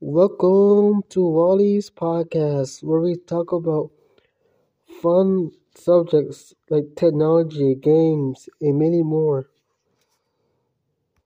Welcome to Wally's podcast, where we talk about fun subjects like technology, games, and many more.